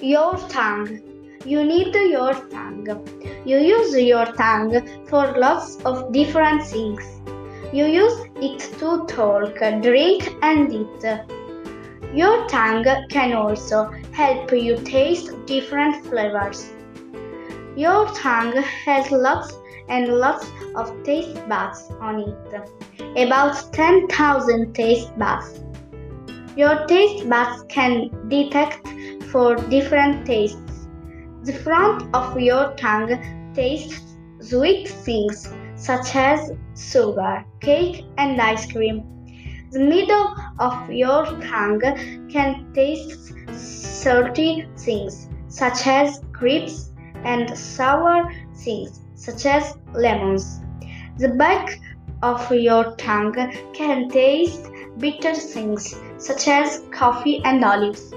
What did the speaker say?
Your tongue. You need your tongue. You use your tongue for lots of different things. You use it to talk, drink, and eat. Your tongue can also help you taste different flavors. Your tongue has lots and lots of taste buds on it. About 10,000 taste buds. Your taste buds can detect for different tastes. The front of your tongue tastes sweet things such as sugar, cake, and ice cream. The middle of your tongue can taste salty things such as grapes and sour things such as lemons. The back of your tongue can taste bitter things such as coffee and olives.